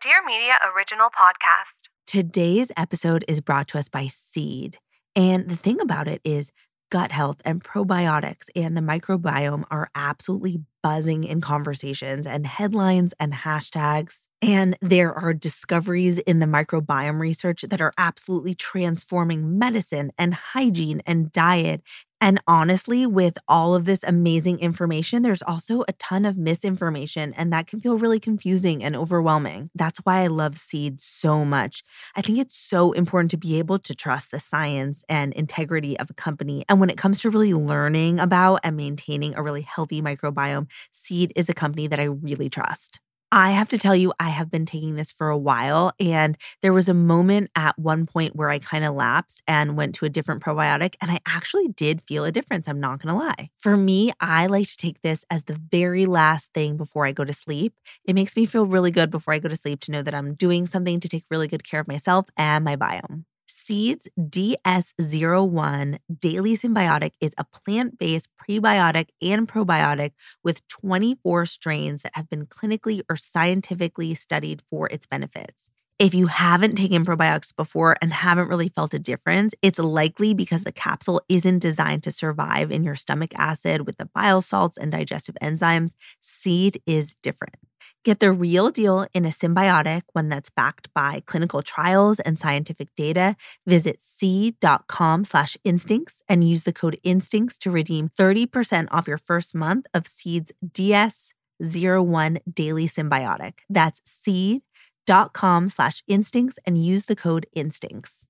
Dear Media original podcast. Today's episode is brought to us by Seed. And the thing about it is, gut health and probiotics and the microbiome are absolutely buzzing in conversations and headlines and hashtags. And there are discoveries in the microbiome research that are absolutely transforming medicine and hygiene and diet and honestly, with all of this amazing information, there's also a ton of misinformation, and that can feel really confusing and overwhelming. That's why I love Seed so much. I think it's so important to be able to trust the science and integrity of a company. And when it comes to really learning about and maintaining a really healthy microbiome, Seed is a company that I really trust. I have to tell you, I have been taking this for a while. And there was a moment at one point where I kind of lapsed and went to a different probiotic. And I actually did feel a difference. I'm not going to lie. For me, I like to take this as the very last thing before I go to sleep. It makes me feel really good before I go to sleep to know that I'm doing something to take really good care of myself and my biome. Seeds DS01 Daily Synbiotic is a plant based prebiotic and probiotic with 24 strains that have been clinically or scientifically studied for its benefits. If you haven't taken probiotics before and haven't really felt a difference, it's likely because the capsule isn't designed to survive in your stomach acid with the bile salts and digestive enzymes. Seed is different. Get the real deal in a synbiotic, one that's backed by clinical trials and scientific data. Visit seed.com slash instincts and use the code instincts to redeem 30% off your first month of Seed's DS01 Daily Synbiotic. That's seed.com slash instincts and use the code instincts.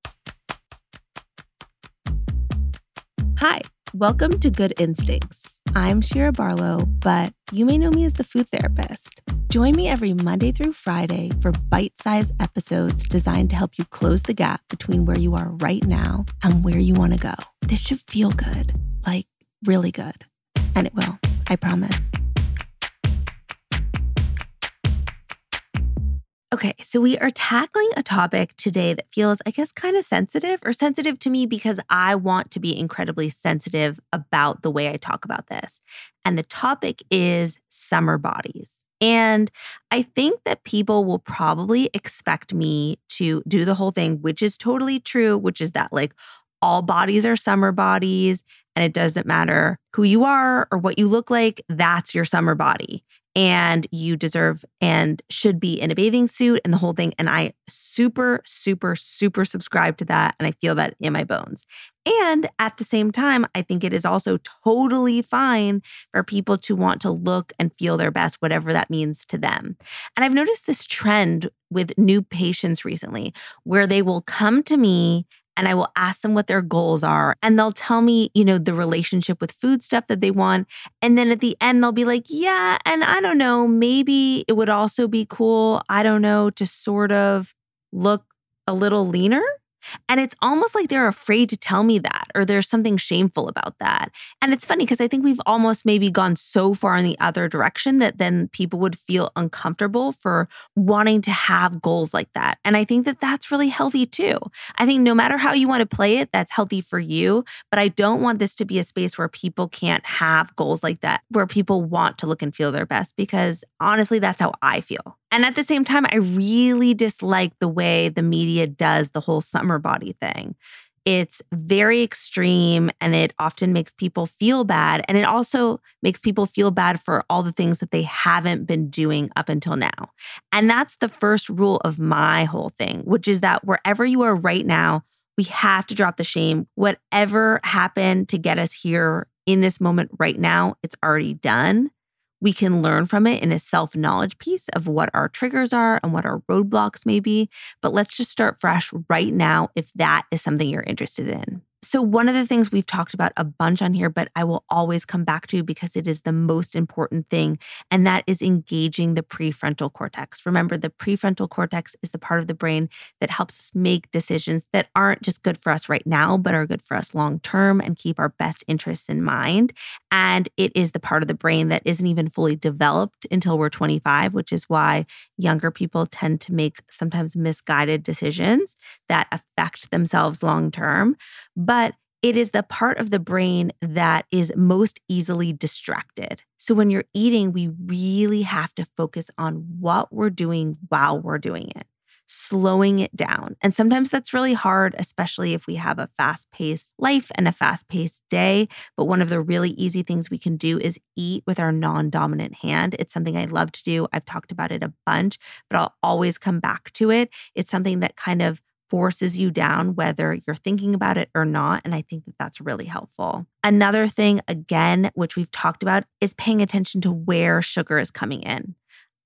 Hi, welcome to Good Instincts. I'm Shira Barlow, but you may know me as the food therapist. Join me every Monday through Friday for bite sized episodes designed to help you close the gap between where you are right now and where you want to go. This should feel good, like really good. And it will, I promise. Okay, so we are tackling a topic today that feels, I guess, kind of sensitive or sensitive to me because I want to be incredibly sensitive about the way I talk about this. And the topic is summer bodies. And I think that people will probably expect me to do the whole thing, which is totally true, which is that like all bodies are summer bodies and it doesn't matter who you are or what you look like, that's your summer body. And you deserve and should be in a bathing suit and the whole thing. And I super, super, super subscribe to that. And I feel that in my bones. And at the same time, I think it is also totally fine for people to want to look and feel their best, whatever that means to them. And I've noticed this trend with new patients recently where they will come to me and I will ask them what their goals are. And they'll tell me, you know, the relationship with food stuff that they want. And then at the end, they'll be like, yeah, and I don't know, maybe it would also be cool, I don't know, to sort of look a little leaner. And it's almost like they're afraid to tell me that, or there's something shameful about that. And it's funny because I think we've almost maybe gone so far in the other direction that then people would feel uncomfortable for wanting to have goals like that. And I think that that's really healthy too. I think no matter how you want to play it, that's healthy for you. But I don't want this to be a space where people can't have goals like that, where people want to look and feel their best, because honestly, that's how I feel. And at the same time, I really dislike the way the media does the whole summer body thing. It's very extreme and it often makes people feel bad. And it also makes people feel bad for all the things that they haven't been doing up until now. And that's the first rule of my whole thing, which is that wherever you are right now, we have to drop the shame. Whatever happened to get us here in this moment right now, it's already done. We can learn from it in a self knowledge piece of what our triggers are and what our roadblocks may be. But let's just start fresh right now if that is something you're interested in. So, one of the things we've talked about a bunch on here, but I will always come back to because it is the most important thing, and that is engaging the prefrontal cortex. Remember, the prefrontal cortex is the part of the brain that helps us make decisions that aren't just good for us right now, but are good for us long term and keep our best interests in mind. And it is the part of the brain that isn't even fully developed until we're 25, which is why younger people tend to make sometimes misguided decisions that affect themselves long term but it is the part of the brain that is most easily distracted. So when you're eating, we really have to focus on what we're doing while we're doing it, slowing it down. And sometimes that's really hard, especially if we have a fast paced life and a fast paced day. But one of the really easy things we can do is eat with our non dominant hand. It's something I love to do. I've talked about it a bunch, but I'll always come back to it. It's something that kind of forces you down, whether you're thinking about it or not. And I think that that's really helpful. Another thing, again, which we've talked about, is paying attention to where sugar is coming in.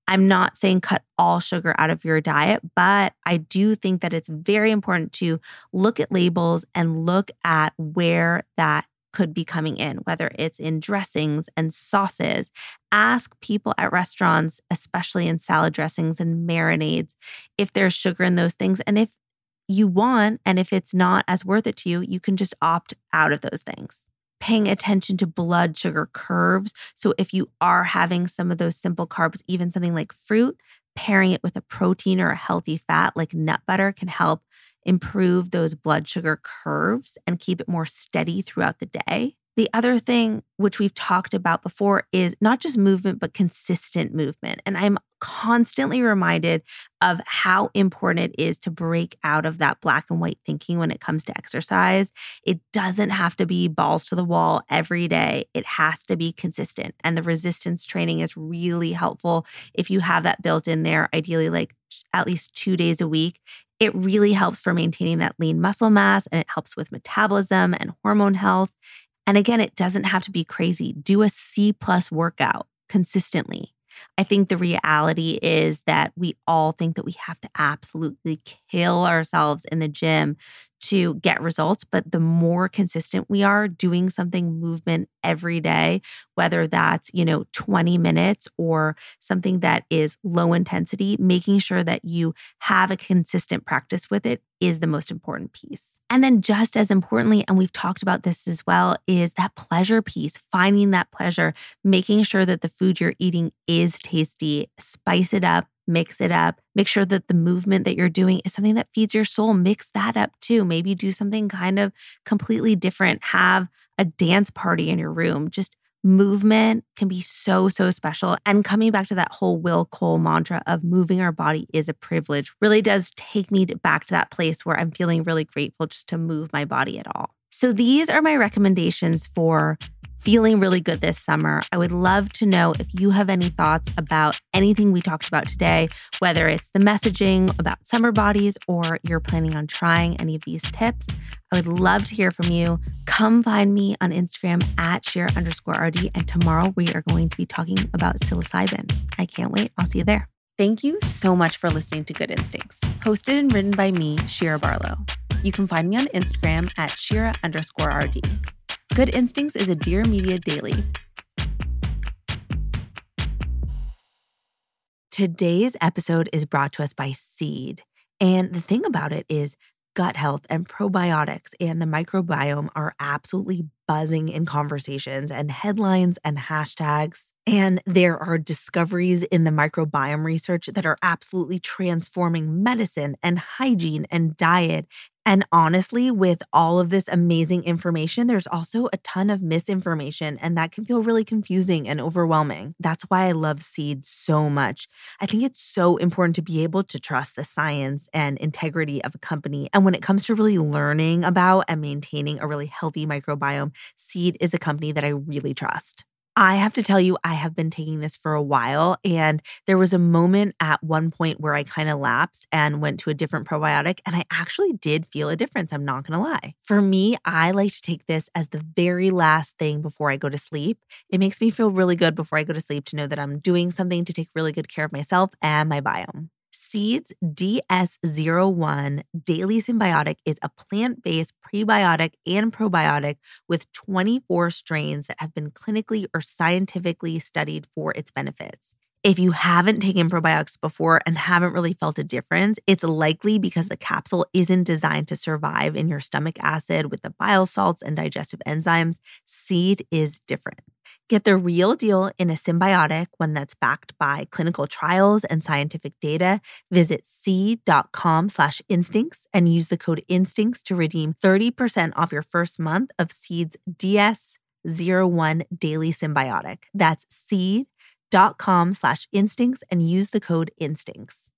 I'm not saying cut all sugar out of your diet, but I do think that it's very important to look at labels and look at where that could be coming in, whether it's in dressings and sauces. Ask people at restaurants, especially in salad dressings and marinades, if there's sugar in those things. And if you want. And if it's not as worth it to you, you can just opt out of those things. Paying attention to blood sugar curves. So if you are having some of those simple carbs, even something like fruit, pairing it with a protein or a healthy fat like nut butter can help improve those blood sugar curves and keep it more steady throughout the day. The other thing, which we've talked about before, is not just movement, but consistent movement. And I'm constantly reminded of how important it is to break out of that black and white thinking when it comes to exercise. It doesn't have to be balls to the wall every day, it has to be consistent. And the resistance training is really helpful if you have that built in there, ideally, like at least two days a week. It really helps for maintaining that lean muscle mass and it helps with metabolism and hormone health. And again, it doesn't have to be crazy. Do a C plus workout consistently. I think the reality is that we all think that we have to absolutely kill ourselves in the gym to get results. But the more consistent we are doing something movement every day, whether that's, you know, 20 minutes or something that is low intensity, making sure that you have a consistent practice with it is the most important piece. And then, just as importantly, and we've talked about this as well, is that pleasure piece, finding that pleasure, making sure that the food you're eating is tasty, spice it up, mix it up. Make sure that the movement that you're doing is something that feeds your soul. Mix that up too. Maybe do something kind of completely different. Have a dance party in your room. Just movement can be so, so special. And coming back to that whole Will Cole mantra of moving our body is a privilege really does take me back to that place where I'm feeling really grateful just to move my body at all. So, these are my recommendations for feeling really good this summer. I would love to know if you have any thoughts about anything we talked about today, whether it's the messaging about summer bodies or you're planning on trying any of these tips. I would love to hear from you. Come find me on Instagram at shira underscore RD. And tomorrow we are going to be talking about psilocybin. I can't wait. I'll see you there. Thank you so much for listening to Good Instincts, hosted and written by me, Shira Barlow. You can find me on Instagram at shira underscore RD. Good Instincts is a Dear Media daily. Today's episode is brought to us by Seed. And the thing about it is, gut health and probiotics and the microbiome are absolutely buzzing in conversations and headlines and hashtags. And there are discoveries in the microbiome research that are absolutely transforming medicine and hygiene and diet And honestly, with all of this amazing information, there's also a ton of misinformation, and that can feel really confusing and overwhelming. That's why I love Seed so much. I think it's so important to be able to trust the science and integrity of a company. And when it comes to really learning about and maintaining a really healthy microbiome, Seed is a company that I really trust. I have to tell you, I have been taking this for a while. And there was a moment at one point where I kind of lapsed and went to a different probiotic. And I actually did feel a difference. I'm not going to lie. For me, I like to take this as the very last thing before I go to sleep. It makes me feel really good before I go to sleep to know that I'm doing something to take really good care of myself and my biome. Seeds DS01 Daily Synbiotic is a plant based prebiotic and probiotic with 24 strains that have been clinically or scientifically studied for its benefits. If you haven't taken probiotics before and haven't really felt a difference, it's likely because the capsule isn't designed to survive in your stomach acid with the bile salts and digestive enzymes. Seed is different. Get the real deal in a synbiotic, one that's backed by clinical trials and scientific data. Visit seed.com slash instincts and use the code instincts to redeem 30% off your first month of Seed's DS01 Daily Synbiotic. That's seed.com slash instincts and use the code instincts.